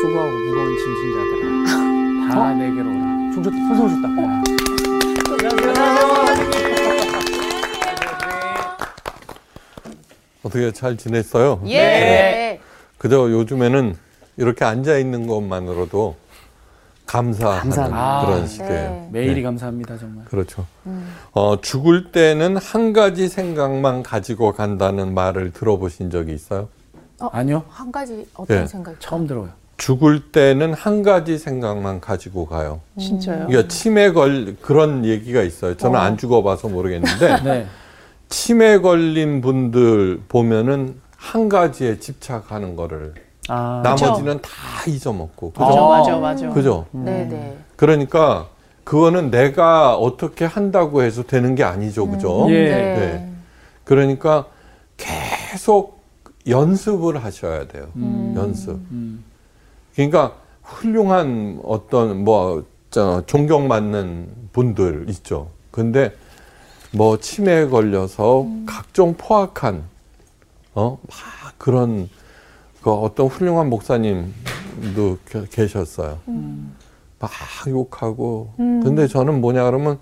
수고하고 무거운 짐진 자들아 다 내게로 오라. 좀 좋다. 손 좋다. 어떻게 잘 지냈어요? 예. 네. 그저 요즘에는 이렇게 앉아 있는 것만으로도 감사하는 감사합니다. 그런 아, 시대예요. 네. 매일이 감사합니다 정말. 그렇죠. 어, 죽을 때는 한 가지 생각만 가지고 간다는 말을 들어보신 적이 있어요? 아니요 한 가지 어떤 예. 생각? 처음 들어요. 죽을 때는 한 가지 생각만 가지고 가요. 진짜요? 그러니까 치매 걸 그런 얘기가 있어요. 저는 어. 안 죽어봐서 모르겠는데 네. 치매 걸린 분들 보면은 한 가지에 집착하는 거를 아 나머지는 다 잊어먹고 아. 그죠? 맞아, 맞아. 그죠? 네네. 그러니까 그거는 내가 어떻게 한다고 해서 되는 게 아니죠, 그죠? 예. 네. 그러니까 계속 연습을 하셔야 돼요. 음. 연습. 음. 그러니까 훌륭한 어떤 뭐 저, 존경받는 분들 있죠. 근데 뭐 치매에 걸려서 각종 포악한 어 막 그런 그 어떤 훌륭한 목사님도 겨- 계셨어요. 막 욕하고. 음. 근데 저는 뭐냐 그러면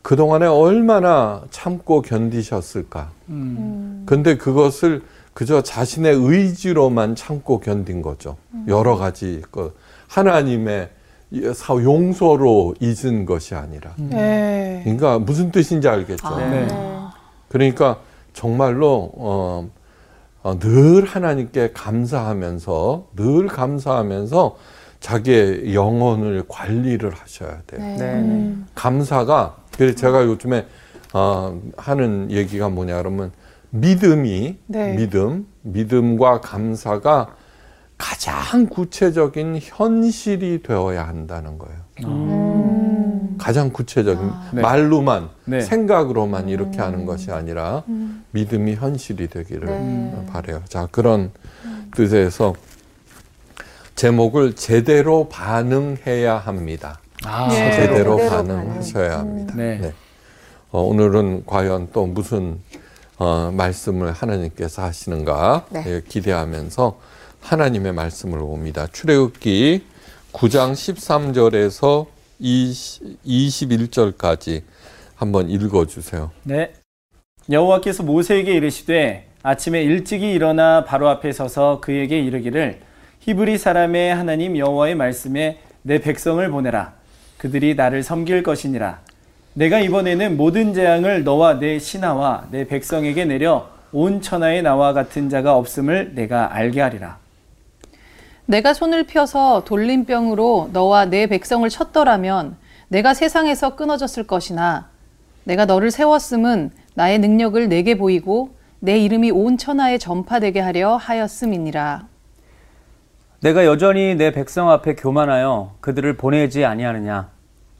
그 동안에 얼마나 참고 견디셨을까. 음. 음. 근데 그것을 그저 자신의 의지로만 참고 견딘 거죠. 여러 가지 그 하나님의 사 용서로 잊은 것이 아니라. 네. 그러니까 무슨 뜻인지 알겠죠. 아, 네. 네. 그러니까 정말로 어, 어, 늘 하나님께 감사하면서 늘 감사하면서 자기의 영혼을 관리를 하셔야 돼요. 네. 네. 음. 감사가 그래서 제가 요즘에 어, 하는 얘기가 뭐냐 그러면 믿음이 네. 믿음 믿음과 감사가 가장 구체적인 현실이 되어야 한다는 거예요. 음. 가장 구체적인 아. 네. 말로만 네. 생각으로만 이렇게 하는 것이 아니라 믿음이 현실이 되기를 네. 바래요. 자 그런 뜻에서 제목을 제대로 반응해야 합니다. 아 예. 제대로 제대로 반응하셔야 반응. 합니다. 네. 어, 오늘은 과연 또 무슨 어, 말씀을 하나님께서 하시는가 네. 예, 기대하면서 하나님의 말씀을 봅니다. 출애굽기 9장 13절에서 21절까지 한번 읽어 주세요. 네. 여호와께서 모세에게 이르시되 아침에 일찍이 일어나 바로 앞에 서서 그에게 이르기를 히브리 사람의 하나님 여호와의 말씀에 내 백성을 보내라. 그들이 나를 섬길 것이니라. 내가 이번에는 모든 재앙을 너와 내 신하와 내 백성에게 내려 온 천하에 나와 같은 자가 없음을 내가 알게 하리라. 내가 손을 펴서 돌림병으로 너와 내 백성을 쳤더라면 내가 세상에서 끊어졌을 것이나 내가 너를 세웠음은 나의 능력을 내게 보이고 내 이름이 온 천하에 전파되게 하려 하였음이니라. 내가 여전히 내 백성 앞에 교만하여 그들을 보내지 아니하느냐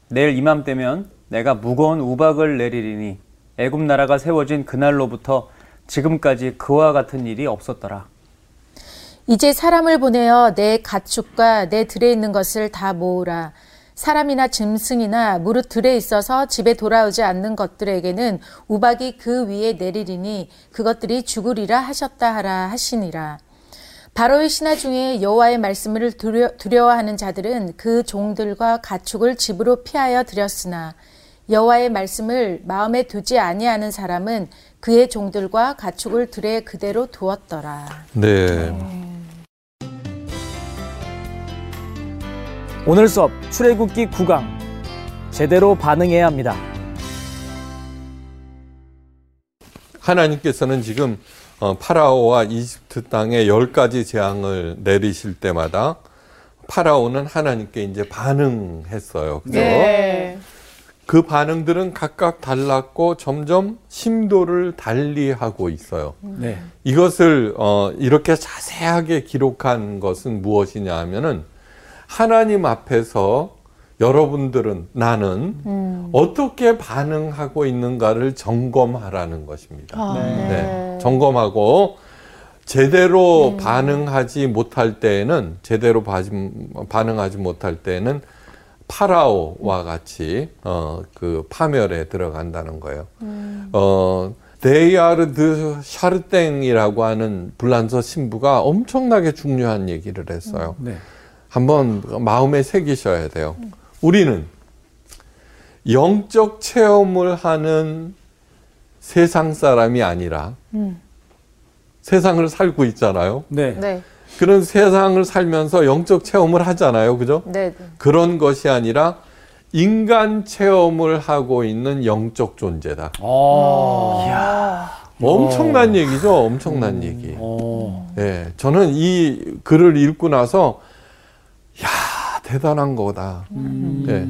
내일 이맘때면 내가 무거운 우박을 내리리니 애굽 나라가 세워진 그날로부터 지금까지 그와 같은 일이 없었더라 이제 사람을 보내어 내 가축과 내 들에 있는 것을 다 모으라. 사람이나 짐승이나 무릇 들에 있어서 집에 돌아오지 않는 것들에게는 우박이 그 위에 내리리니 그것들이 죽으리라 하셨다 하라 하시니라. 바로의 신하 중에 여호와의 말씀을 두려, 두려워하는 자들은 그 종들과 가축을 집으로 피하여 들였으나 여호와의 말씀을 마음에 두지 아니하는 사람은 그의 종들과 가축을 들에 그대로 두었더라. 네. 오늘 수업 출애굽기 9강 제대로 반응해야 합니다. 하나님께서는 지금 어, 파라오와 이집트 땅에 열 가지 재앙을 내리실 때마다 파라오는 하나님께 이제 반응했어요. 그죠? 네. 그 반응들은 각각 달랐고 점점 심도를 달리하고 있어요. 네. 이것을 어, 이렇게 자세하게 기록한 것은 무엇이냐 하면은 하나님 앞에서 여러분들은 나는 음. 어떻게 반응하고 있는가를 점검하라는 것입니다. 아, 네. 네. 점검하고 제대로 네. 반응하지 못할 때에는 제대로 반응하지 못할 때에는 파라오와 같이 어, 그 파멸에 들어간다는 거예요. 어, 떼이야르 드 샤르댕이라고 하는 불란서 신부가 엄청나게 중요한 얘기를 했어요. 네. 한번 마음에 새기셔야 돼요. 우리는 영적 체험을 하는 세상 사람이 아니라 세상을 살고 있잖아요. 네. 네. 그런 세상을 살면서 영적 체험을 하잖아요. 그죠? 네. 네. 그런 것이 아니라 인간 체험을 하고 있는 영적 존재다. 어. 엄청난 얘기죠. 엄청난 얘기. 어. 예, 저는 이 글을 읽고 나서 야 대단한 거다. 예,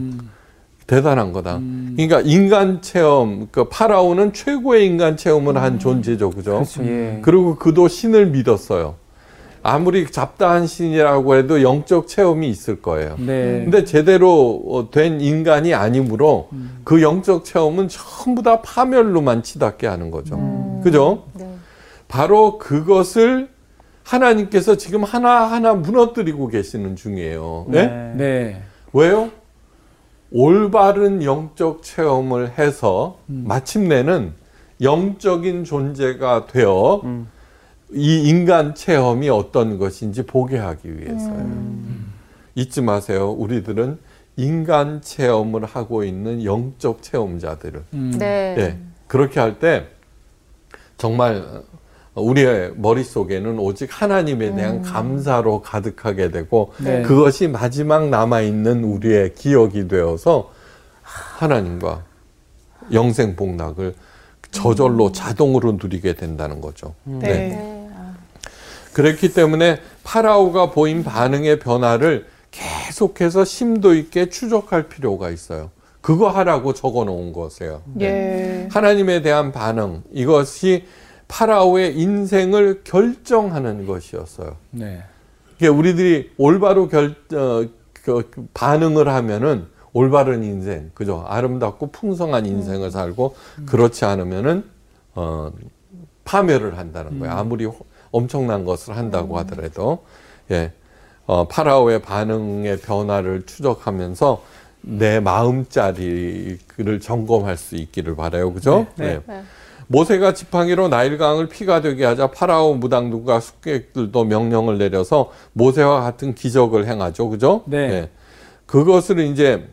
대단한 거다. 그러니까 인간 체험, 그 파라오는 최고의 인간 체험을 한 존재죠, 그죠? 예. 그리고 그도 신을 믿었어요. 아무리 잡다한 신이라고 해도 영적 체험이 있을 거예요. 네. 근데 제대로 어, 된 인간이 아니므로 그 영적 체험은 전부 다 파멸로만 치닫게 하는 거죠. 그죠? 네. 바로 그것을 하나님께서 지금 하나하나 무너뜨리고 계시는 중이에요. 네? 네. 네. 왜요? 올바른 영적 체험을 해서 마침내는 영적인 존재가 되어 이 인간 체험이 어떤 것인지 보게 하기 위해서요. 잊지 마세요. 우리들은 인간 체험을 하고 있는 영적 체험자들을. 음. 네. 예. 그렇게 할 때 정말 우리의 머릿속에는 오직 하나님에 대한 감사로 가득하게 되고 네. 그것이 마지막 남아있는 우리의 기억이 되어서 하나님과 영생 복락을 저절로 자동으로 누리게 된다는 거죠. 네. 네. 아, 그렇기 때문에 파라오가 보인 반응의 변화를 계속해서 심도 있게 추적할 필요가 있어요. 그거 하라고 적어 놓은 거세요. 예. 하나님에 대한 반응, 이것이 파라오의 인생을 결정하는 것이었어요. 네. 이게 우리들이 올바로 결, 어, 그, 그 반응을 하면은 올바른 인생, 그죠? 아름답고 풍성한 인생을 살고 그렇지 않으면은 어, 파멸을 한다는 거예요. 아무리 호- 엄청난 것을 한다고 하더라도 예, 어, 파라오의 반응의 변화를 추적하면서 내 마음자리를 점검할 수 있기를 바라요, 그죠? 네, 네. 모세가 지팡이로 나일강을 피가 되게 하자 파라오 무당들과 숙객들도 명령을 내려서 모세와 같은 기적을 행하죠. 그죠? 네. 그것을 이제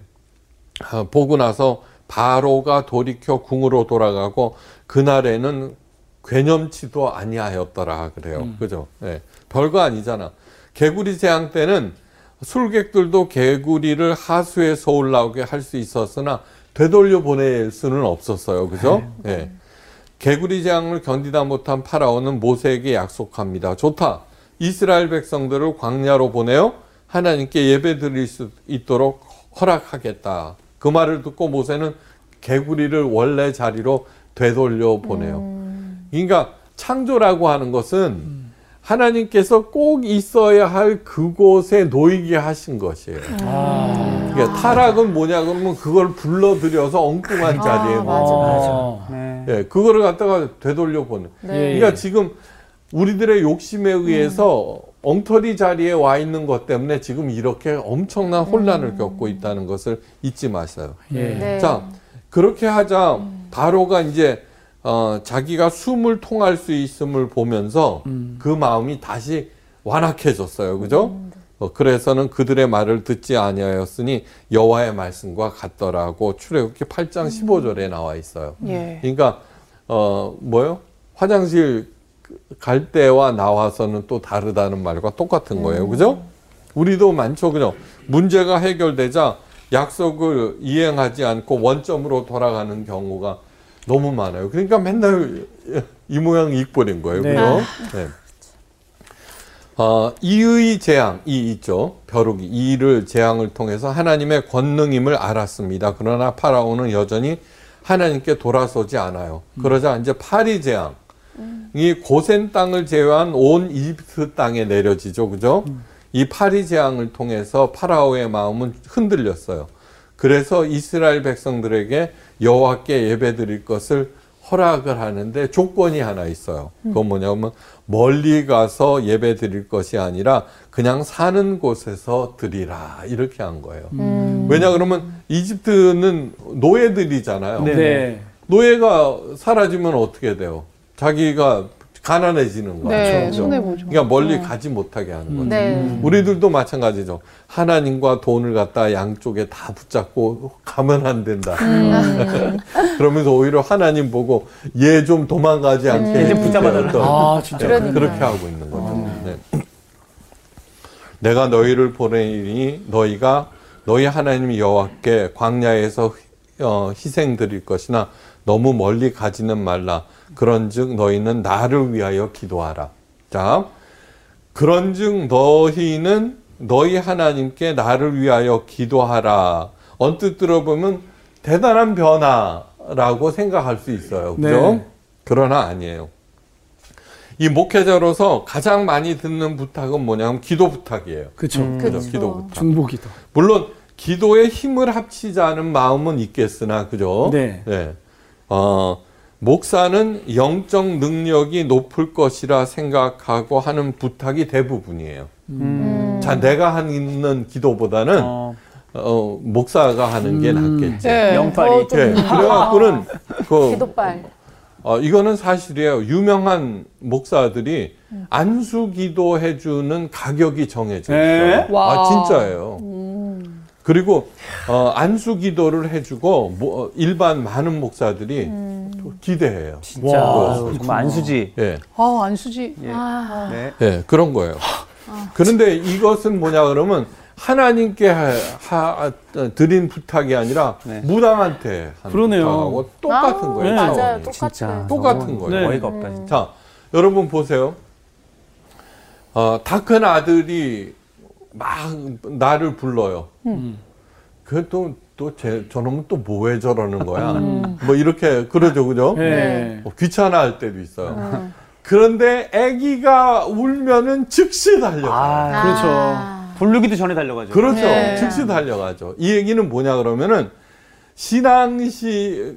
아, 보고 나서 바로가 돌이켜 궁으로 돌아가고 그날에는 괴념치도 아니하였더라 그래요. 그죠? 예. 별거 아니잖아. 개구리 재앙 때는 술객들도 개구리를 하수에서 올라오게 할 수 있었으나 되돌려 보낼 수는 없었어요. 그죠? 예. 개구리 재앙을 견디다 못한 파라오는 모세에게 약속합니다. 좋다. 이스라엘 백성들을 광야로 보내어 하나님께 예배 드릴 수 있도록 허락하겠다. 그 말을 듣고 모세는 개구리를 원래 자리로 되돌려 보내요. 그러니까 창조라고 하는 것은 하나님께서 꼭 있어야 할 그곳에 놓이게 하신 것이에요. 아. 그러니까 타락은 뭐냐 그러면 그걸 불러들여서 엉뚱한 자리에 맞아, 놓어. 네. 예, 그거를 갖다가 되돌려 보는. 네. 예, 예. 그러니까 지금 우리들의 욕심에 의해서 엉터리 자리에 와 있는 것 때문에 지금 이렇게 엄청난 혼란을 겪고 있다는 것을 잊지 마세요. 예. 네. 자, 그렇게 하자 바로가 이제 어, 자기가 숨을 통할 수 있음을 보면서 음. 그 마음이 다시 완악해졌어요. 그죠? 어, 그래서는 그들의 말을 듣지 아니하였으니 여호와의 말씀과 같더라고 출애굽기 8장 15절에 나와 있어요. 예. 그러니까 어 뭐요? 화장실 갈 때와 나와서는 또 다르다는 말과 똑같은 거예요. 그죠? 우리도 많죠. 그죠? 문제가 해결되자 약속을 이행하지 않고 원점으로 돌아가는 경우가 너무 많아요. 그러니까 맨날 이 모양 이꼴인 거예요. 네. 그죠? 네. 어, 이의 재앙, 이 있죠. 벼룩이. 이를 재앙을 통해서 하나님의 권능임을 알았습니다. 그러나 파라오는 여전히 하나님께 돌아서지 않아요. 그러자 이제 파리 재앙. 이 고센 땅을 제외한 온 이집트 땅에 내려지죠. 그죠? 이 파리 재앙을 통해서 파라오의 마음은 흔들렸어요. 그래서 이스라엘 백성들에게 여호와께 예배드릴 것을 허락을 하는데 조건이 하나 있어요. 그건 뭐냐면 멀리 가서 예배 드릴 것이 아니라 그냥 사는 곳에서 드리라 이렇게 한 거예요. 왜냐 그러면 이집트는 노예들이잖아요. 네. 노예가 사라지면 어떻게 돼요? 자기가 가난해지는 거죠. 네, 그죠? 손해 보죠. 그러니까 멀리 가지 못하게 하는 거죠. 네. 우리들도 마찬가지죠. 하나님과 돈을 갖다 양쪽에 다 붙잡고 가면 안 된다. 그러면서 오히려 하나님 보고 얘 좀 도망가지 않게 얘좀 붙잡아달라. 아, 진짜. 네. 그렇게 하고 있는 거죠. 네. 내가 너희를 보내니 너희가 너희 하나님 여호와께 광야에서 어, 희생 드릴 것이나 너무 멀리 가지는 말라. 그런즉 너희는 나를 위하여 기도하라. 자, 그런즉 너희는 너희 하나님께 나를 위하여 기도하라. 언뜻 들어보면 대단한 변화라고 생각할 수 있어요. 그죠? 네. 그러나 아니에요. 이 목회자로서 가장 많이 듣는 부탁은 뭐냐면 기도 부탁이에요. 그죠? 그쵸. 기도 부탁. 중보 기도. 물론 기도에 힘을 합치자는 마음은 있겠으나 그죠? 네. 어, 목사는 영적 능력이 높을 것이라 생각하고 하는 부탁이 대부분이에요. 음. 자, 내가 하는 기도보다는 어, 어, 목사가 하는 게 음. 낫겠지. 네. 영빨이. 더 예, 좀- 그래갖고는 그 기도빨. 어, 이거는 사실이에요. 유명한 목사들이 안수 기도 해 주는 가격이 정해져 있어요. 네? 와. 아, 진짜예요. 그리고 어, 안수 기도를 해주고 뭐, 일반 많은 목사들이 또 기대해요. 진짜 와, 아유, 정말 안수지. 예, 아, 안수지. 예. 아, 네. 예, 그런 거예요. 그런데 이것은 뭐냐 그러면 하나님께 하, 하- 드린 부탁이 아니라 네. 무당한테 하는 그러네요. 부탁하고 똑같은 아, 거예요. 맞아요. 차원이. 똑같아요. 진짜 똑같은 거예요. 네. 어이가 없다 진짜. 자, 여러분 보세요. 어, 다 큰 아들이 막 나를 불러요. 음. 그또 또 제, 저놈은 또 뭐해 저러는 거야. 뭐 이렇게 그러죠, 그죠? 네. 뭐 귀찮아할 때도 있어요. 그런데 아기가 울면은 즉시 달려가. 요 아, 그렇죠. 아. 부르기도 전에 달려가죠. 그렇죠. 네. 즉시 달려가죠. 이 얘기는 뭐냐 그러면은 신앙시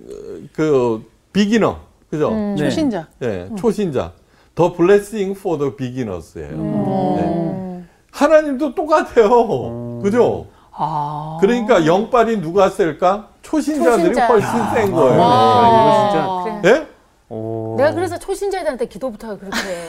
그 비기너, 그죠? 음. 네. 초신자. 예, 초신자. 더 블레싱 포더 비기너스예요. 음. 네. 하나님도 똑같아요. 그죠? 아. 그러니까 영빨이 누가 셀까? 초신자들이 초신자. 훨씬 센 거예요. 와. 이거 진짜. 그래. 예? 오. 내가 그래서 초신자들한테 기도 부탁을 그렇게 해.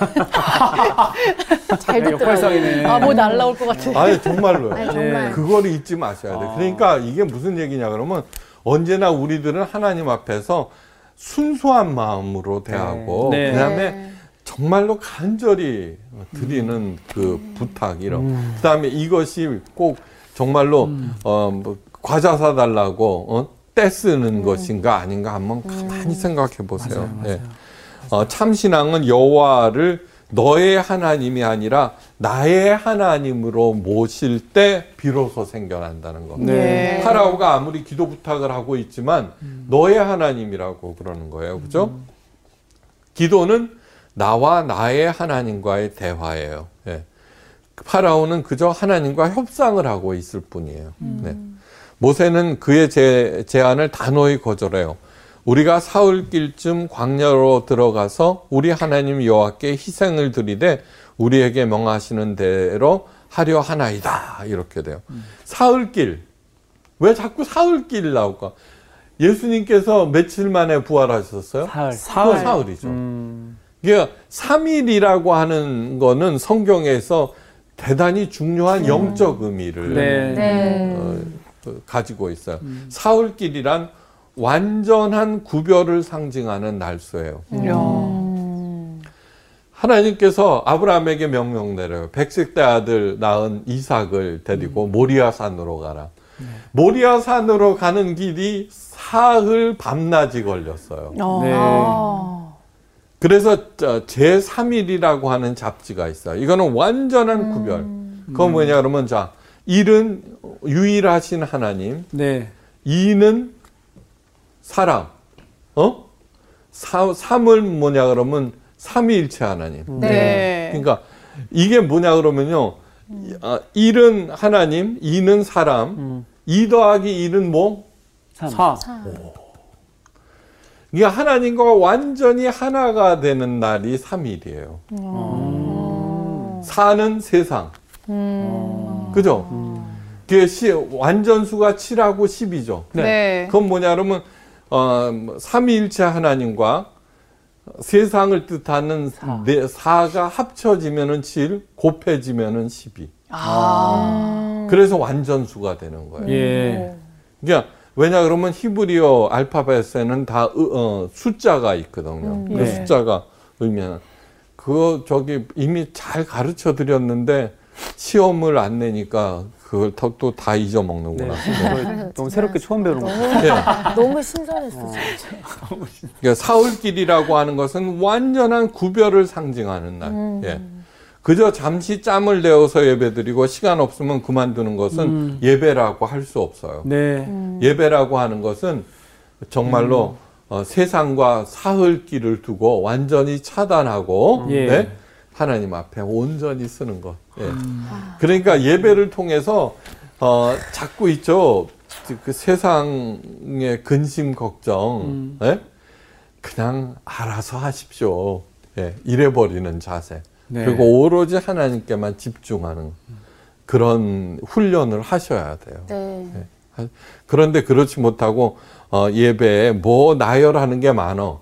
잘 듣더라고요. 역발상이네. 아, 뭐 날라올 것 같아. 아니 정말로요. 아니, 정말. 그거를 잊지 마셔야 돼. 그러니까 이게 무슨 얘기냐 그러면 언제나 우리들은 하나님 앞에서 순수한 마음으로 대하고 네. 그다음에 네. 정말로 간절히 드리는 그 부탁 이런. 그다음에 이것이 꼭 정말로 어뭐 과자 사달라고 어? 떼 쓰는 것인가 아닌가 한번 가만히 생각해 보세요. 예. 어, 참 신앙은 여호와를 너의 하나님이 아니라 나의 하나님으로 모실 때 비로소 생겨난다는 겁니다. 네. 파라오가 아무리 기도 부탁을 하고 있지만 너의 하나님이라고 그러는 거예요. 그죠? 기도는 나와 나의 하나님과의 대화예요. 예. 파라오는 그저 하나님과 협상을 하고 있을 뿐이에요. 네. 모세는 그의 제, 제안을 단호히 거절해요. 우리가 사흘길쯤 광야로 들어가서 우리 하나님 여호와께 희생을 드리되 우리에게 명하시는 대로 하려 하나이다 이렇게 돼요. 사흘길 왜 자꾸 사흘길 나올까? 예수님께서 며칠 만에 부활하셨어요? 사흘. 사흘. 사흘이죠. 음. 이게 3일이라고 하는 거는 성경에서 대단히 중요한 영적 의미를 네. 네. 어, 그 가지고 있어요. 사흘길이란 완전한 구별을 상징하는 날수예요. 음. 하나님께서 아브라함에게 명령 내려요. 백색 대 아들 낳은 이삭을 데리고 모리아 산으로 가라. 모리아 산으로 가는 길이 사흘 밤낮이 걸렸어요. 어. 네. 아. 그래서 제 3일이라고 하는 잡지가 있어요. 이거는 완전한 구별. 그건 뭐냐 그러면 자, 일은 유일하신 하나님, 네. 이는 사람, 어? 사, 삼은 뭐냐 그러면 삼위일체 하나님. 네. 그러니까 이게 뭐냐 그러면요. 아, 일은 하나님, 이는 사람, 음. 이 더하기 일은 뭐? 삼. 사. 이게 하나님과 완전히 하나가 되는 날이 3일이에요. 사는 세상. 그죠? 그게 시, 완전수가 7하고 10이죠. 네. 그건 뭐냐 그러면 어, 삼위일체 하나님과 세상을 뜻하는 네, 사가 합쳐지면은 7, 곱해지면은 12. 아. 그래서 완전수가 되는 거예요. 예. 그러니까 왜냐 그러면 히브리어 알파벳에는 다 으- 어, 숫자가 있거든요. 그 네. 숫자가 의미하는 그거 저기 이미 잘 가르쳐 드렸는데 시험을 안 내니까 그걸 또 다 잊어먹는구나. 네. 너무 새롭게 처음 배우는 거. 네. 너무 신선했어. 진짜. 그러니까 사흘길이라고 하는 것은 완전한 구별을 상징하는 날. 예. 그저 잠시 짬을 내어서 예배드리고 시간 없으면 그만두는 것은 예배라고 할 수 없어요. 네. 예배라고 하는 것은 정말로 어, 세상과 사흘길을 두고 완전히 차단하고 예. 네? 하나님 앞에 온전히 쓰는 것. 예. 그러니까 예배를 통해서 어, 자꾸 있죠. 그 세상의 근심 걱정, 예? 그냥 알아서 하십시오. 예, 이래버리는 자세. 네. 그리고 오로지 하나님께만 집중하는 그런 훈련을 하셔야 돼요. 네. 하- 그런데 그렇지 못하고 어, 예배에 뭐 나열하는 게 많어.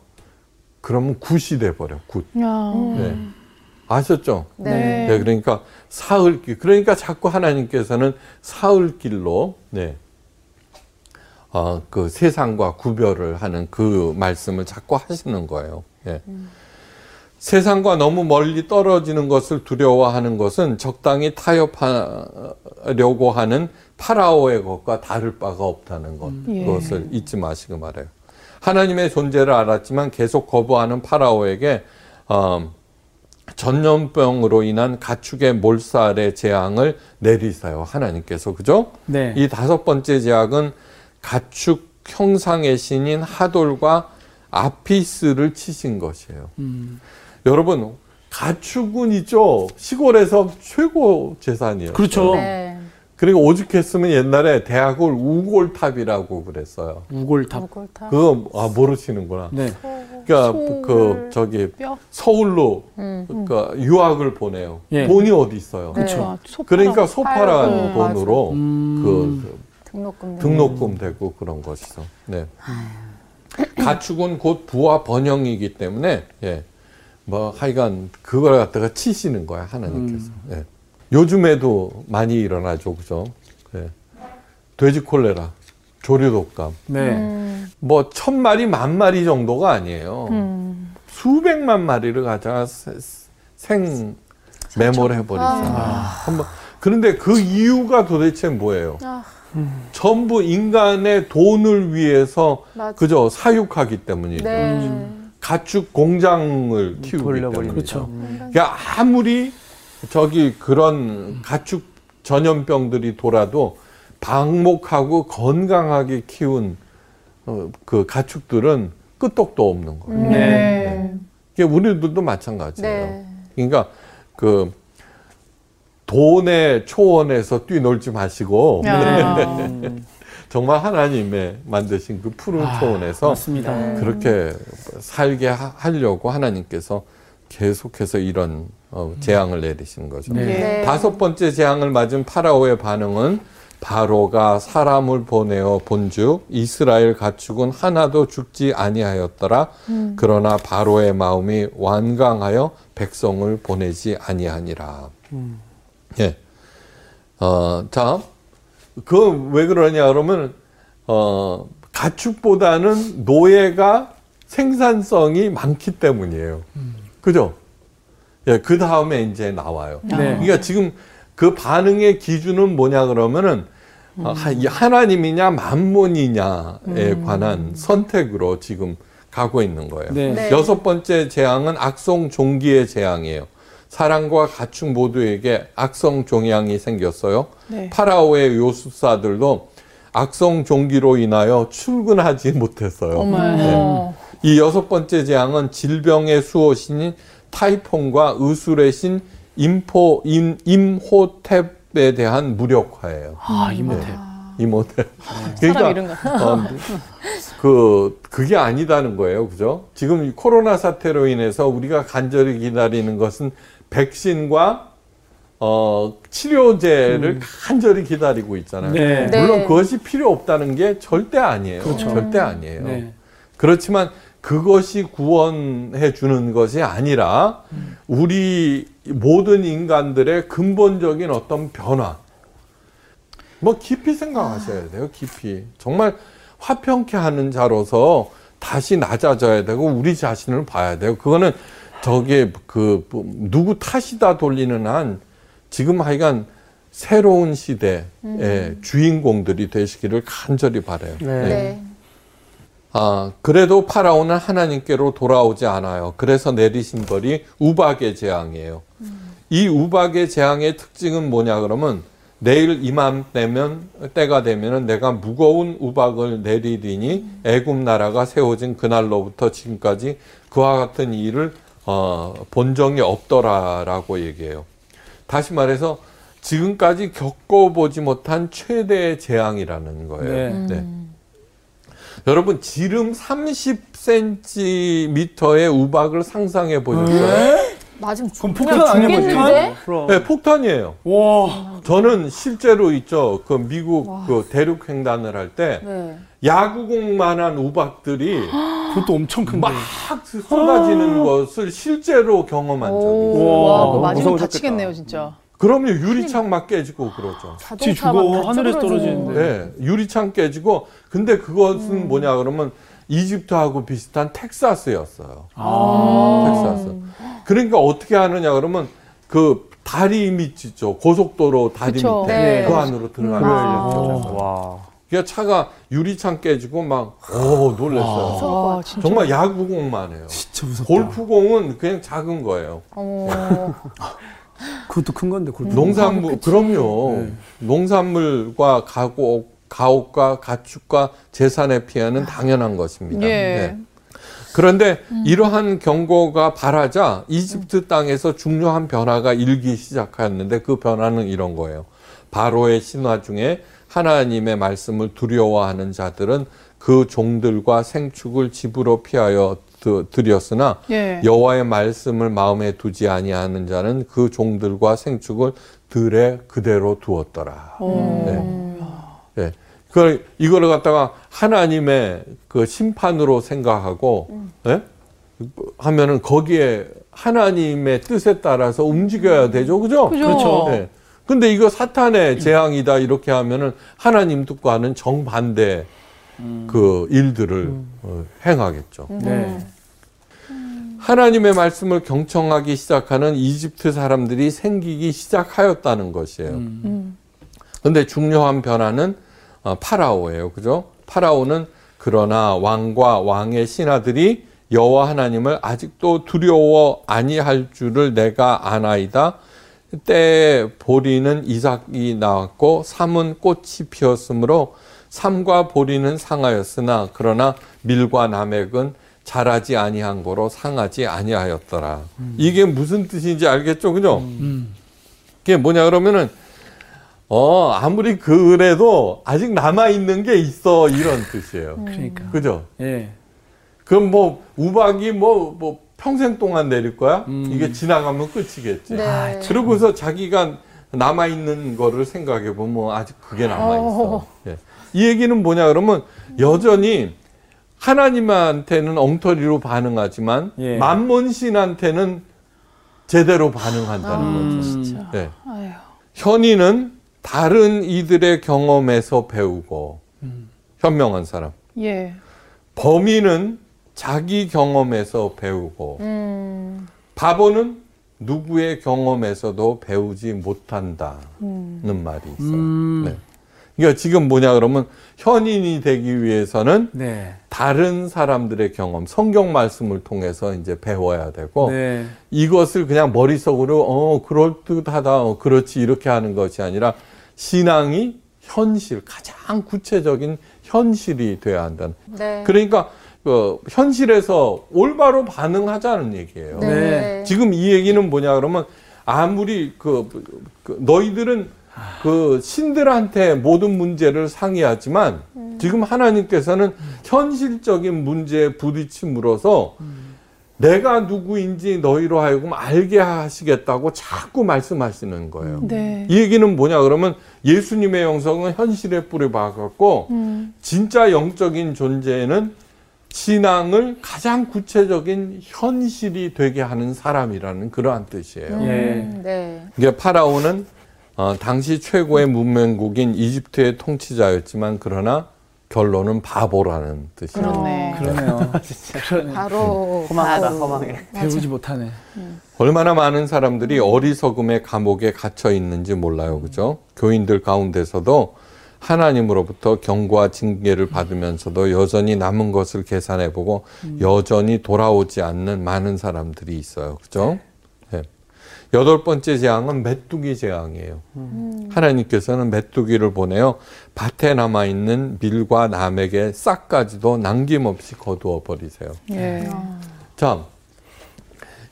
그러면 굿이 돼 버려. 굿. 야. 네. 아셨죠? 네. 네, 그러니까 사흘길. 그러니까 자꾸 하나님께서는 사흘길로 네. 어, 그 세상과 구별을 하는 그 말씀을 자꾸 하시는 거예요. 예. 세상과 너무 멀리 떨어지는 것을 두려워하는 것은 적당히 타협하려고 하는 파라오의 것과 다를 바가 없다는 것. 예. 그것을 잊지 마시고 말해요. 하나님의 존재를 알았지만 계속 거부하는 파라오에게 어, 전염병으로 인한 가축의 몰살의 재앙을 내리세요. 하나님께서 그죠? 네. 이 다섯 번째 제약은 가축 형상의 신인 하돌과 아피스를 치신 것이에요. 음. 여러분 가축은 있죠. 시골에서 최고 재산이에요. 그렇죠. 네. 그리고 오죽했으면 옛날에 대학을 우골탑이라고 그랬어요. 우골탑. 우골탑. 그거 아, 모르시는구나. 네. 그러니까 소울 그 저기 뼈? 서울로 음. 그러니까 유학을 보내요. 예. 돈이 어디 있어요? 그렇죠. 그러니까 소파란 팔고, 돈으로 음. 그 등록금. 등록금 되고 그런 것이죠. 네. 가축은 곧 부와 번영이기 때문에 예. 뭐 하여간 그걸 갖다가 치시는 거야 하나님께서. 예. 요즘에도 많이 일어나죠, 그죠? 예. 돼지 콜레라, 조류 독감, 네. 음. 뭐천 마리, 만 마리 정도가 아니에요. 음. 수백만 마리를 가져가 세- 생 매몰 해 버리잖아요. 아. 한번 그런데 그 이유가 도대체 뭐예요? 아. 전부 인간의 돈을 위해서 맞아. 그저 사육하기 때문이죠. 네. 가축 공장을 키우기 돌려버리는 때문이죠. 그렇죠. 그러니까 아무리 저기 그런 가축 전염병들이 돌아도 방목하고 건강하게 키운 어, 그 가축들은 끄떡도 없는 거예요. 네. 이게 우리들도 마찬가지예요. 네. 그러니까 그 돈의 초원에서 뛰놀지 마시고 야. 정말 하나님의 만드신 그 푸른 초원에서 맞습니다. 그렇게 살게 하- 하려고 하나님께서 계속해서 이런 어, 재앙을 내리시는 거죠. 네. 네. 다섯 번째 재앙을 맞은 파라오의 반응은 바로가 사람을 보내어 본즉 이스라엘 가축은 하나도 죽지 아니하였더라. 그러나 바로의 마음이 완강하여 백성을 보내지 아니하니라. 예. 어, 자, 그 왜 그러냐 그러면 어, 가축보다는 노예가 생산성이 많기 때문이에요. 그죠? 예, 그 다음에 이제 나와요. 네. 그러니까 지금 그 반응의 기준은 뭐냐 그러면은 어, 하- 이 하나님이냐 만몬이냐에 관한 선택으로 지금 가고 있는 거예요. 네. 네. 여섯 번째 재앙은 악성 종기의 재앙이에요. 사람과 가축 모두에게 악성 종양이 생겼어요. 네. 파라오의 요술사들도 악성 종기로 인하여 출근하지 못했어요. 네. 이 여섯 번째 재앙은 질병의 수호신인 타이폰과 의술의 신 임포 임, 임호탭에 대한 무력화예요. 아. 임호탭. 사람 이름 같아. 어, 그 그게 아니다는 거예요, 그죠? 지금 이 코로나 사태로 인해서 우리가 간절히 기다리는 것은 백신과 어, 치료제를 간절히 기다리고 있잖아요. 네. 물론 네. 그것이 필요 없다는 게 절대 아니에요. 그렇죠. 절대 아니에요. 네. 그렇지만 그것이 구원해 주는 것이 아니라 우리 모든 인간들의 근본적인 어떤 변화. 뭐 깊이 생각하셔야 돼요. 깊이. 정말 화평케 하는 자로서 다시 낮아져야 되고 우리 자신을 봐야 돼요. 그거는 저게 그뭐 누구 탓이다 돌리는 한 지금 하여간 새로운 시대의 주인공들이 되시기를 간절히 바래요. 네. 네. 아, 그래도 파라오는 하나님께로 돌아오지 않아요. 그래서 내리신 벌이 우박의 재앙이에요. 이 우박의 재앙의 특징은 뭐냐 그러면 내일 이맘때면 때가 되면은 내가 무거운 우박을 내리리니 애굽 나라가 세워진 그날로부터 지금까지 그와 같은 일을 어, 본 적이 없더라라고 얘기해요. 다시 말해서 지금까지 겪어보지 못한 최대의 재앙이라는 거예요. 네. 네. 여러분 지름 30cm의 우박을 상상해 보셨어요? 맞으면 그럼 폭탄 아니에요? 그럼. 네, 폭탄이에요. 와. 저는 실제로 있죠. 그 미국 그 대륙 횡단을 할때 네. 야구공만한 우박들이 그것도 엄청 큰데. 막 쏟아지는 것을 실제로 경험한 적이 있어요. 와, 와, 맞으면. 다치겠네요, 진짜. 그럼요, 유리창 막 깨지고 그러죠. 지 자동차 죽어. 막 하늘에서 다 떨어지는데. 네, 유리창 깨지고 근데 그것은 뭐냐 그러면 이집트하고 비슷한 텍사스였어요. 아. 텍사스. 그러니까 어떻게 하느냐 그러면 그 다리 밑 있죠. 고속도로 다리 그쵸. 밑에 네. 그 안으로 들어가는 거죠. 와. 그러니까 차가 유리창 깨지고 막, 오, 놀랬어요. 와, 진짜. 정말 야구공만 해요. 진짜 무섭다. 골프공은 그냥 작은 거예요. 그것도 큰 건데 골프. 농산물, 그럼요. 농산물과 가옥, 가옥과 가축과 재산의 피해는 당연한 것입니다. 예. 네. 그런데 이러한 경고가 발하자 이집트 땅에서 중요한 변화가 일기 시작하였는데 그 변화는 이런 거예요. 바로의 신화 중에 하나님의 말씀을 두려워하는 자들은 그 종들과 생축을 집으로 피하여 드- 드렸으나 예. 여호와의 말씀을 마음에 두지 아니하는 자는 그 종들과 생축을 들에 그대로 두었더라. 네. 네. 그 이거를 갖다가 하나님의 그 심판으로 생각하고 예? 하면은 거기에 하나님의 뜻에 따라서 움직여야 되죠, 그죠? 그죠. 그렇죠. 네. 근데 이거 사탄의 재앙이다 이렇게 하면은 하나님 뜻과는 정반대 그 일들을 어, 행하겠죠. 네. 하나님의 말씀을 경청하기 시작하는 이집트 사람들이 생기기 시작하였다는 것이에요. 음. 근데 중요한 변화는 어, 파라오예요. 그죠? 파라오는 그러나 왕과 왕의 신하들이 여호와 하나님을 아직도 두려워 아니할 줄을 내가 아나이다. 때에 보리는 이삭이 나왔고 삼은 꽃이 피었으므로 삼과 보리는 상하였으나 그러나 밀과 남액은 자라지 아니한 거로 상하지 아니하였더라. 이게 무슨 뜻인지 알겠죠? 그죠? 음. 그게 뭐냐 그러면은 어 아무리 그래도 아직 남아 있는 게 있어 이런 뜻이에요. 그러니까. 그죠? 예. 그럼 뭐 우박이 뭐 뭐 평생 동안 내릴 거야? 음. 이게 지나가면 끝이겠지. 네. 그러고서 자기가 남아 있는 거를 생각해 보면 아직 그게 남아 있어. 예. 이 얘기는 뭐냐 그러면 여전히 하나님한테는 엉터리로 반응하지만 예. 만몬 신한테는 제대로 반응한다는 음. 거죠. 진짜. 예. 아유. 현이는 다른 이들의 경험에서 배우고 현명한 사람. 예. 범인은 자기 경험에서 배우고 음. 바보는 누구의 경험에서도 배우지 못한다는 말이 있어요. 음. 네. 그러니까 지금 뭐냐 그러면 현인이 되기 위해서는 네. 다른 사람들의 경험, 성경 말씀을 통해서 이제 배워야 되고 네. 이것을 그냥 머릿속으로 어 그럴 듯하다, 어, 그렇지 이렇게 하는 것이 아니라 신앙이 현실, 가장 구체적인 현실이 돼야 한다는. 네. 그러니까 그 현실에서 올바로 반응하자는 얘기예요. 네. 네. 지금 이 얘기는 뭐냐 그러면 아무리 그, 그 너희들은 그 신들한테 모든 문제를 상의하지만 지금 하나님께서는 현실적인 문제에 부딪힘으로써 내가 누구인지 너희로 하여금 알게 하시겠다고 자꾸 말씀하시는 거예요. 네. 이 얘기는 뭐냐 그러면 예수님의 영성은 현실에 뿌려 박았고 음. 진짜 영적인 존재는 신앙을 가장 구체적인 현실이 되게 하는 사람이라는 그러한 뜻이에요. 예. 음, 네. 이게 파라오는 어, 당시 최고의 문명국인 이집트의 통치자였지만 그러나 결론은 바보라는 뜻이에요. 그렇네. 그러네요. 진짜 그러네. 바로 허망하다, 바로. 허망해. 배우지 못하네. 얼마나 많은 사람들이 어리석음의 감옥에 갇혀 있는지 몰라요. 그죠? 교인들 가운데서도 하나님으로부터 경고와 징계를 받으면서도 여전히 남은 것을 계산해 보고 여전히 돌아오지 않는 많은 사람들이 있어요. 그죠? 네. 여덟 번째 재앙은 메뚜기 재앙이에요. 하나님께서는 메뚜기를 보내어 밭에 남아 있는 밀과 남에게 싹까지도 남김없이 거두어 버리세요. 예. 자,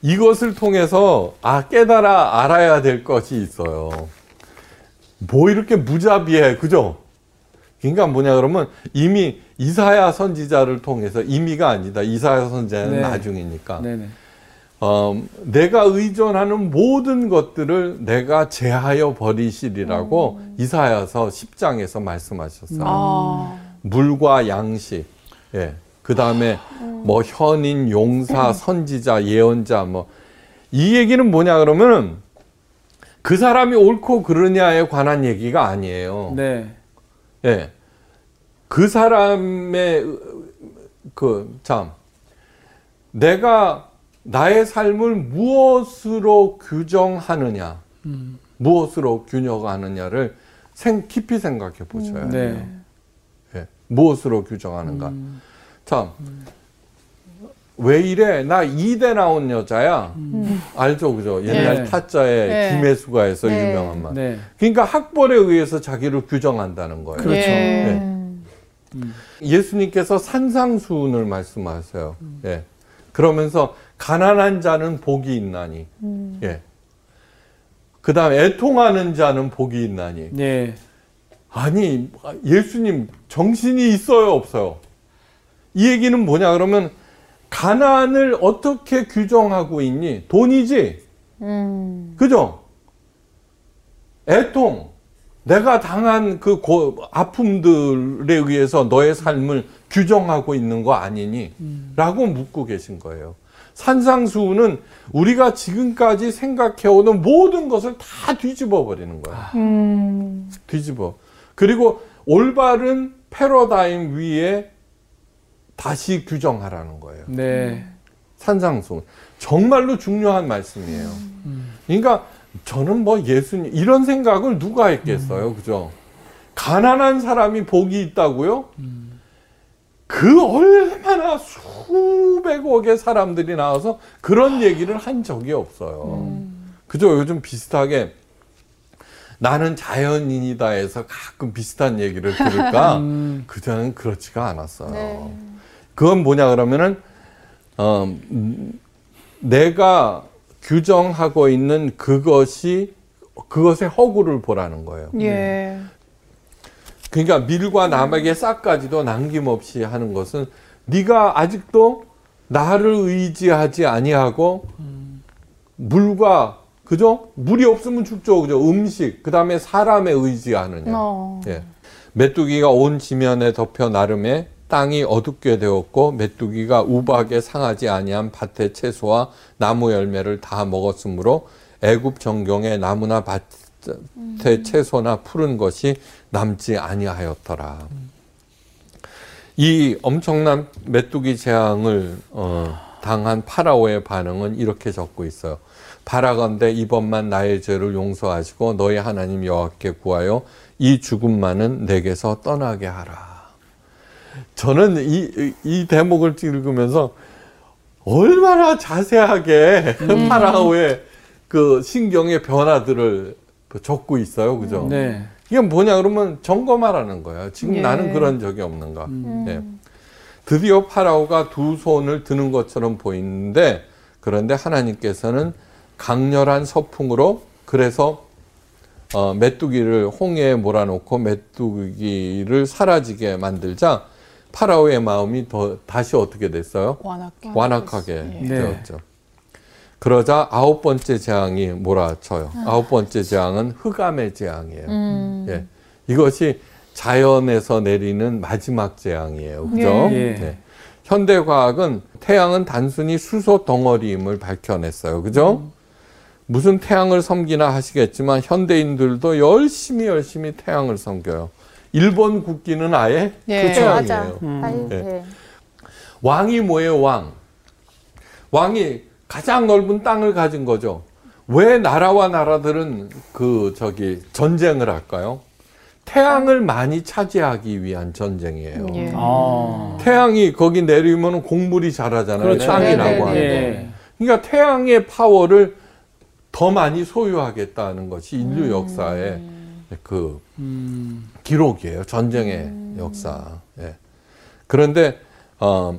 이것을 통해서 아 깨달아 알아야 될 것이 있어요. 뭐 이렇게 무자비해, 그죠? 그러니까 뭐냐 그러면 이미 이사야 선지자를 통해서 이미가 아니다. 이사야 선지자는 네. 나중이니까. 네네. 어, 내가 의존하는 모든 것들을 내가 제하여 버리시리라고 이사야서 10장에서 말씀하셨어요. 아. 물과 양식, 예. 그 다음에 뭐 현인, 용사, 선지자, 예언자, 뭐 이 얘기는 뭐냐 그러면 그 사람이 옳고 그르냐에 관한 얘기가 아니에요. 네. 예. 그 사람의 그 참 내가 나의 삶을 무엇으로 규정하느냐, 무엇으로 균형하느냐를 생, 깊이 생각해 보셔야 돼요. 네. 예. 무엇으로 규정하는가. 참, 왜 이래? 나 이대 나온 여자야. 알죠, 그죠? 옛날 네. 타짜의 네. 김혜수가에서 네. 유명한 말. 네. 그러니까 학벌에 의해서 자기를 규정한다는 거예요. 그렇죠. 예. 음. 예수님께서 산상수훈을 말씀하세요. 예. 그러면서 가난한 자는 복이 있나니. 예. 그 다음에 애통하는 자는 복이 있나니. 네. 아니, 예수님 정신이 있어요, 없어요? 이 얘기는 뭐냐, 그러면 가난을 어떻게 규정하고 있니? 돈이지? 음. 그죠? 애통. 내가 당한 그 고, 아픔들에 의해서 너의 삶을 규정하고 있는 거 아니니? 라고 묻고 계신 거예요. 산상수훈은 우리가 지금까지 생각해오는 모든 것을 다 뒤집어 버리는 거야. 음. 뒤집어. 그리고 올바른 패러다임 위에 다시 규정하라는 거예요. 네. 산상수 정말로 중요한 말씀이에요. 그러니까 저는 뭐 예수님 이런 생각을 누가 했겠어요, 그죠? 가난한 사람이 복이 있다고요? 그 얼마나 수백억의 사람들이 나와서 그런 얘기를 한 적이 없어요. 그죠? 요즘 비슷하게 나는 자연인이다 해서 가끔 비슷한 얘기를 들을까? 음. 그전엔 그렇지가 않았어요. 네. 그건 뭐냐 그러면은 어, 음, 내가 규정하고 있는 그것이 그것의 허구를 보라는 거예요. 예. 그러니까 밀과 남에게 싹까지도 남김없이 하는 것은 네가 아직도 나를 의지하지 아니하고 물과 그죠? 물이 없으면 죽죠. 그죠? 음식, 그 다음에 사람에 의지하느냐. 어. 예. 메뚜기가 온 지면에 덮여 나름에 땅이 어둡게 되었고 메뚜기가 우박에 상하지 아니한 밭의 채소와 나무 열매를 다 먹었으므로 애굽 정경에 나무나 밭의 채소나 푸른 것이 남지 아니하였더라. 이 엄청난 메뚜기 재앙을 어, 당한 파라오의 반응은 이렇게 적고 있어요. 바라건대 이번만 나의 죄를 용서하시고 너희 하나님 여호와께 구하여 이 죽음만은 내게서 떠나게 하라. 저는 이, 이- 이 대목을 읽으면서 얼마나 자세하게 파라오의 그 신경의 변화들을 적고 있어요. 그죠? 네. 이게 뭐냐 그러면 점검하라는 거예요. 지금 예. 나는 그런 적이 없는가. 음. 예. 드디어 파라오가 두 손을 드는 것처럼 보이는데 그런데 하나님께서는 강렬한 서풍으로 그래서 어, 메뚜기를 홍해에 몰아놓고 메뚜기를 사라지게 만들자 파라오의 마음이 더 다시 어떻게 됐어요? 완악하게 예. 되었죠. 그러자 아홉 번째 재앙이 몰아쳐요. 아홉 번째 재앙은 흑암의 재앙이에요. 음. 예. 이것이 자연에서 내리는 마지막 재앙이에요. 그죠? 예. 네. 현대 과학은 태양은 단순히 수소 덩어리임을 밝혀냈어요. 그죠? 무슨 태양을 섬기나 하시겠지만 현대인들도 열심히 열심히 태양을 섬겨요. 일본 국기는 아예 예. 그 네, 맞아. 태양이에요. 아유, 네. 네. 왕이 뭐예요, 왕? 왕이 가장 넓은 땅을 가진 거죠. 왜 나라와 나라들은 그 저기 전쟁을 할까요? 태양을 많이 차지하기 위한 전쟁이에요. 예. 아. 태양이 거기 내리면 곡물이 자라잖아요. 그렇죠. 땅이라고 네, 네, 하는 네, 거. 예. 그러니까 태양의 파워를 더 많이 소유하겠다는 것이 인류 역사의 그 음. 기록이에요. 전쟁의 역사. 예. 그런데 어,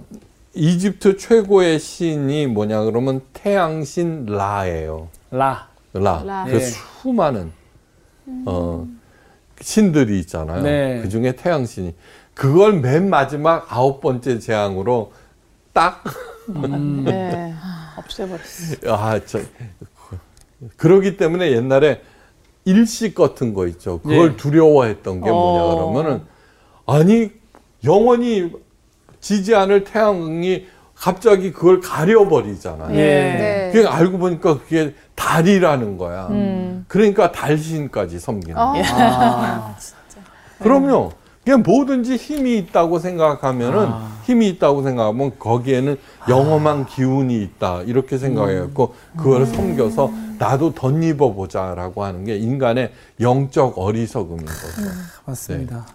이집트 최고의 신이 뭐냐 그러면 태양신 라예요. 라. 라. 라. 그 예. 수많은 어, 신들이 있잖아요. 네. 그 중에 태양신이 그걸 맨 마지막 아홉 번째 재앙으로 딱 음. 네. 없애버렸어. 아, 저, 그러기 때문에 옛날에 일식 같은 거 있죠. 그걸 예. 두려워했던 게 뭐냐 어. 그러면은 아니 영원히 지지 않을 태양이 갑자기 그걸 가려버리잖아요. 예. 네. 그게 알고 보니까 그게 달이라는 거야. 음. 그러니까 달신까지 섬기는 어. 거야. 아. 그럼요. 그냥 뭐든지 힘이 있다고 생각하면은 아. 힘이 있다고 생각하면 거기에는 영험한 기운이 있다 이렇게 생각해갖고 그걸 섬겨서 나도 덧입어 보자라고 하는 게 인간의 영적 어리석음인 거죠. 맞습니다.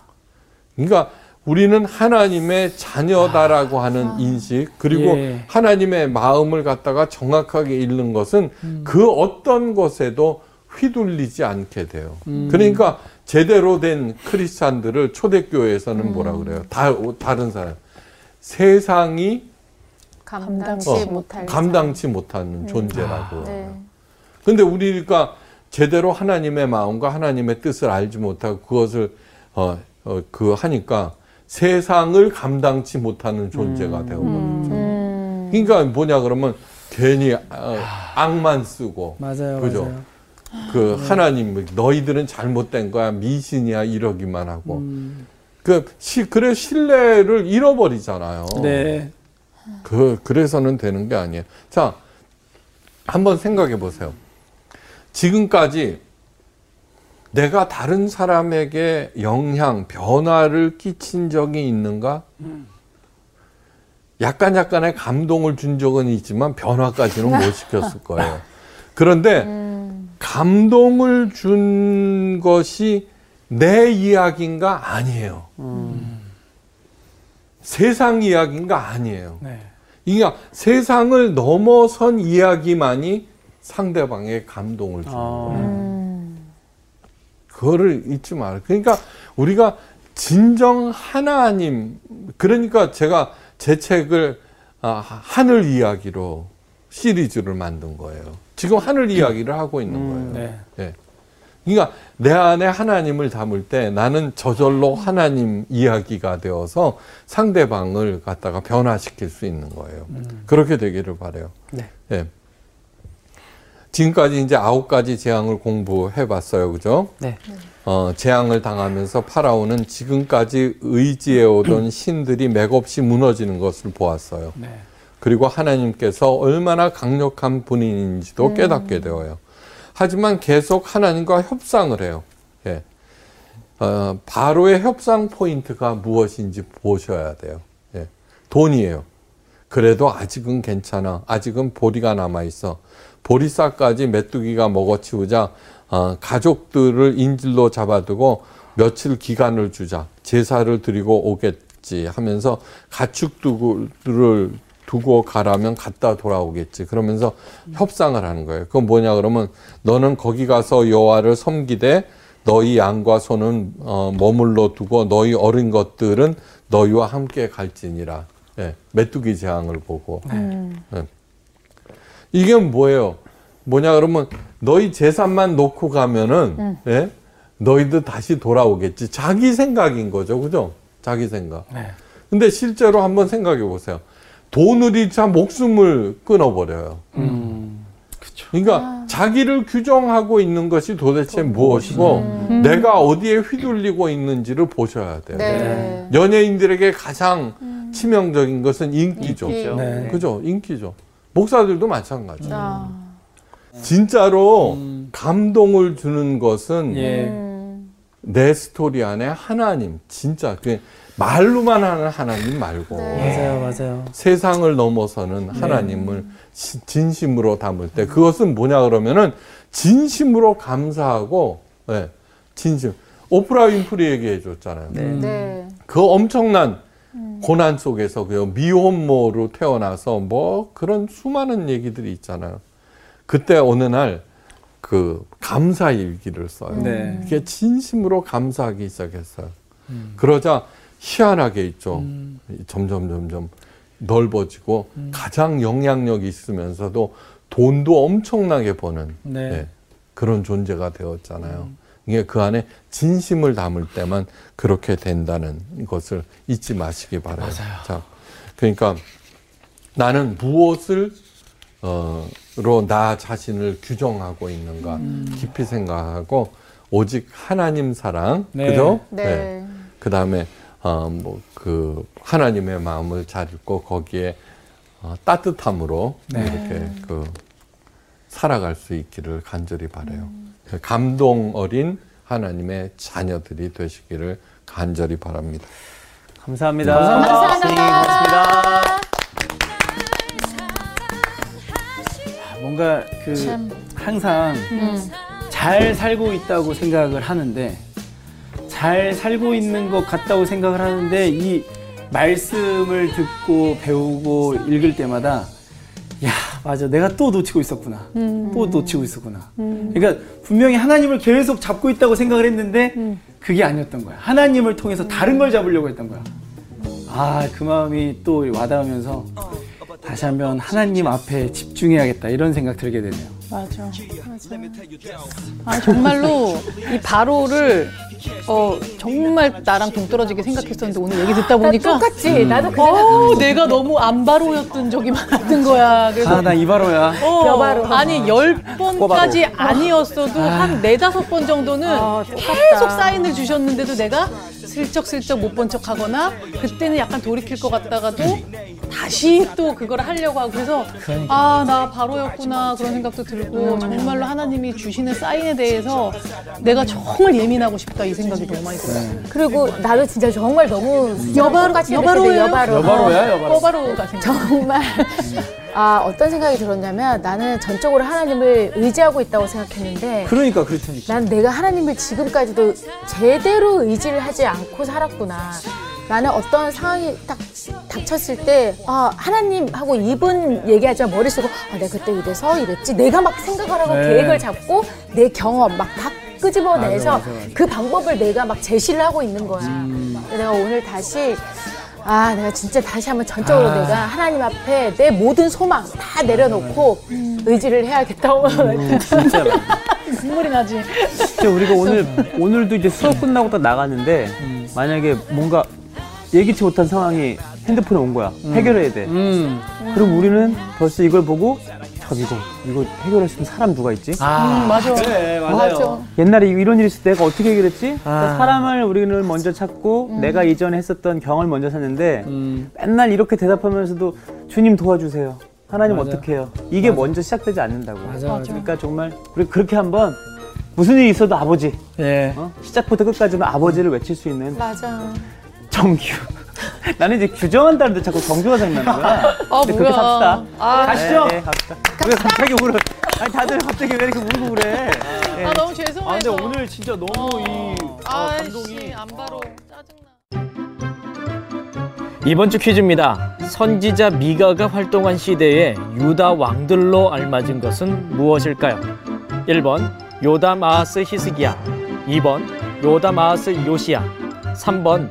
그러니까 우리는 하나님의 자녀다라고 하는 인식 그리고 예. 하나님의 마음을 갖다가 정확하게 읽는 것은 그 어떤 것에도 휘둘리지 않게 돼요. 음. 그러니까 제대로 된 크리스찬들을 초대교회에서는 뭐라 그래요? 다 다른 사람 세상이 감당치 어, 못할 감당치 못하는 존재라고. 네. 근데 우리가 제대로 하나님의 마음과 하나님의 뜻을 알지 못하고 그것을 어, 어, 그 하니까 세상을 감당치 못하는 존재가 되어버리죠. 음. 그러니까 뭐냐 그러면 괜히 어, 악만 쓰고 맞아요. 그죠? 맞아요. 그 하나님 너희들은 잘못된 거야 미신이야 이러기만 하고 음. 그 시, 그래 신뢰를 잃어버리잖아요. 네. 그 그래서는 되는 게 아니에요. 자, 한번 생각해 보세요. 지금까지 내가 다른 사람에게 영향, 변화를 끼친 적이 있는가? 약간 약간의 감동을 준 적은 있지만 변화까지는 못 시켰을 거예요. 그런데 감동을 준 것이 내 이야기인가 아니에요. 세상 이야기인가 아니에요. 네. 이게 세상을 넘어선 이야기만이 상대방의 감동을 주는 거예요. 음. 그거를 잊지 말아요. 그러니까 우리가 진정 하나님, 그러니까 제가 제 책을 아, 하늘 이야기로 시리즈를 만든 거예요. 지금 하늘 이야기를 하고 있는 거예요. 네. 예. 그러니까 내 안에 하나님을 담을 때 나는 저절로 하나님 이야기가 되어서 상대방을 갖다가 변화시킬 수 있는 거예요. 그렇게 되기를 바래요. 네. 예. 지금까지 이제 아홉 가지 재앙을 공부해 봤어요. 그죠? 네. 어, 재앙을 당하면서 파라오는 지금까지 의지해 오던 신들이 맥없이 무너지는 것을 보았어요. 네. 그리고 하나님께서 얼마나 강력한 분인지도 깨닫게 되어요. 하지만 계속 하나님과 협상을 해요. 예. 어, 바로의 협상 포인트가 무엇인지 보셔야 돼요. 예. 돈이에요. 그래도 아직은 괜찮아. 아직은 보리가 남아 있어. 보리쌀까지 메뚜기가 먹어치우자 어, 가족들을 인질로 잡아두고 며칠 기간을 주자. 제사를 드리고 오겠지 하면서 가축들을 두고 가라면 갔다 돌아오겠지. 그러면서 협상을 하는 거예요. 그건 뭐냐 그러면 너는 거기 가서 여호와를 섬기되 너희 양과 소는 어, 머물러 두고 너희 어린 것들은 너희와 함께 갈지니라. 예, 메뚜기 재앙을 보고. 예. 이게 뭐예요? 뭐냐 그러면 너희 재산만 놓고 가면은 예? 너희들 다시 돌아오겠지. 자기 생각인 거죠. 그죠? 자기 생각. 네. 근데 실제로 한번 생각해 보세요. 돈을 잃자 목숨을 끊어버려요. 음. 그렇죠. 그러니까 자기를 규정하고 있는 것이 도대체 무엇이고 내가 어디에 휘둘리고 있는지를 보셔야 돼요. 네. 연예인들에게 가장 치명적인 것은 인기죠. 인기. 네. 그죠? 인기죠. 목사들도 마찬가지. 아. 진짜로 음. 감동을 주는 것은 예. 음. 내 스토리 안에 하나님, 진짜 그 말로만 하는 하나님 말고 맞아요, 맞아요. 세상을 넘어서는 하나님을 시- 진심으로 담을 때 그것은 뭐냐 그러면은 진심으로 감사하고 예, 진심. 오프라 윈프리 얘기해 줬잖아요. 네. 그 엄청난 고난 속에서 그 미혼모로 태어나서 뭐 그런 수많은 얘기들이 있잖아요. 그때 어느 날 그 감사 일기를 써요. 네. 이게 진심으로 감사하기 시작했어요. 그러자 희한하게 있죠. 음. 점점 점점 넓어지고 가장 영향력이 있으면서도 돈도 엄청나게 버는 네. 예, 그런 존재가 되었잖아요. 이게 그 안에 진심을 담을 때만 그렇게 된다는 것을 잊지 마시기 바라요. 자, 그러니까 나는 무엇을 어, 로 나 자신을 규정하고 있는가 깊이 생각하고 오직 하나님 사랑, 네. 그죠? 네. 그 다음에 어, 뭐그 하나님의 마음을 잘 읽고 거기에 어, 따뜻함으로 네. 이렇게 그 살아갈 수 있기를 간절히 바래요. 감동 어린 하나님의 자녀들이 되시기를 간절히 바랍니다. 감사합니다. 감사합니다. 선생님 고맙습니다. 뭔가 그 참. 항상 음. 잘 살고 있다고 생각을 하는데 잘 살고 있는 것 같다고 생각을 하는데 이 말씀을 듣고 배우고 읽을 때마다 야 맞아. 내가 또 놓치고 있었구나. 또 놓치고 있었구나. 그러니까 분명히 하나님을 계속 잡고 있다고 생각을 했는데 그게 아니었던 거야. 하나님을 통해서 다른 걸 잡으려고 했던 거야. 아 그 마음이 또 와닿으면서 다시 한번 하나님 앞에 집중해야겠다 이런 생각 들게 되네요 맞아. 맞아. 아 정말로 이 바로를 어 정말 나랑 동떨어지게 생각했었는데 오늘 얘기 듣다 나 보니까 똑같지. 나도 그. 어 내가 너무 안 바로였던 적이 많았던 거야. 그래서 아 나 이바로야 어, 여바로. 아니 열 번까지 아니었어도 한 네다섯 번 정도는 아. 계속 사인을 주셨는데도 내가 슬쩍슬쩍 못 본 척하거나 그때는 약간 돌이킬 것 같다가도 다시 또 그걸 하려고 하고 그래서 아 나 바로였구나 그런 생각도 들고 정말로 하나님이 주시는 사인에 대해서 내가 정말 예민하고 싶다 이 생각이 너무 많이 들어요. 그리고 나도 진짜 정말 너무 여바로- 여바로예요? 느꼈는데 여바로. 여바로야 여바로 꼬바로가 생각. 정말 아 어떤 생각이 들었냐면 나는 전적으로 하나님을 의지하고 있다고 생각했는데 그러니까 그렇다니까 난 내가 하나님을 지금까지도 제대로 의지를 하지 않고 살았구나. 나는 어떤 상황이 딱 닥쳤을 때, 아, 하나님 하고 입은 얘기하지만 머릿속으로, 아, 내가 그때 이래서 이랬지. 내가 막 생각을 하고 네. 계획을 잡고 내 경험 막 다 끄집어내서 맞아, 맞아, 맞아. 그 방법을 내가 막 제시를 하고 있는 거야. 내가 오늘 다시 아, 내가 진짜 다시 한번 전적으로 내가 하나님 앞에 내 모든 소망 다 내려놓고 의지를 해야겠다고. 진짜 눈물이 나지. 진짜 우리가 오늘 오늘도 이제 수업 끝나고 딱 나갔는데 만약에 뭔가 예기치 못한 상황이 핸드폰에 온 거야. 해결해야 돼. 음. 그럼 우리는 벌써 이걸 보고 저 이거 이거 해결할 수 있는 사람 누가 있지? 아 맞아. 그래 맞아요 맞아. 옛날에 이런 일이 있을 때 내가 어떻게 해결했지? 아. 그러니까 사람을 우리는 먼저 찾고 내가 이전에 했었던 경험을 먼저 찾는데 음. 맨날 이렇게 대답하면서도 주님 도와주세요. 하나님 맞아. 어떻게 해요? 이게 먼저 시작되지 않는다고. 맞아, 맞아. 그러니까 정말 우리 그렇게 한번 무슨 일이 있어도 아버지 예 어? 시작부터 끝까지는 아버지를 외칠 수 있는 맞아. 정규. 나는 이제 규정한다는데 자꾸 정규가 생각나는 거야. 아 근데 그렇게 삽시다. 아, 가시죠. 네, 네, 갑시다. 왜 갑자기 울어? 아니 다들 갑자기 왜 이렇게 울고 그래? 네. 아 너무 아 죄송해서. 근데 오늘 진짜 너무 이 아, 감동이 아이씨 안 바로 짜증나. 이번 주 퀴즈입니다. 선지자 미가가 활동한 시대에 유다 왕들로 알맞은 것은 무엇일까요? 1번 요담 아하스 히스기야 2번 요담 아하스 요시야 3번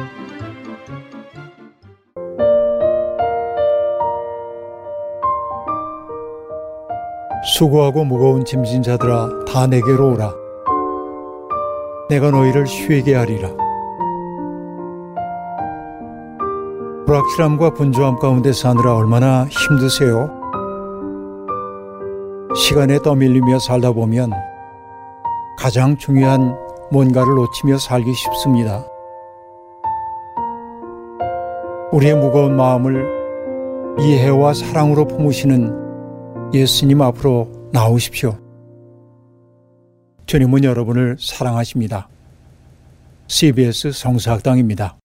수고하고 무거운 짐진 자들아 다 내게로 오라. 내가 너희를 쉬게 하리라. 불확실함과 분주함 가운데 사느라 얼마나 힘드세요? 시간에 떠밀리며 살다 보면 가장 중요한 뭔가를 놓치며 살기 쉽습니다. 우리의 무거운 마음을 이해와 사랑으로 품으시는 예수님 앞으로 나오십시오. 주님은 여러분을 사랑하십니다. CBS 성사학당입니다.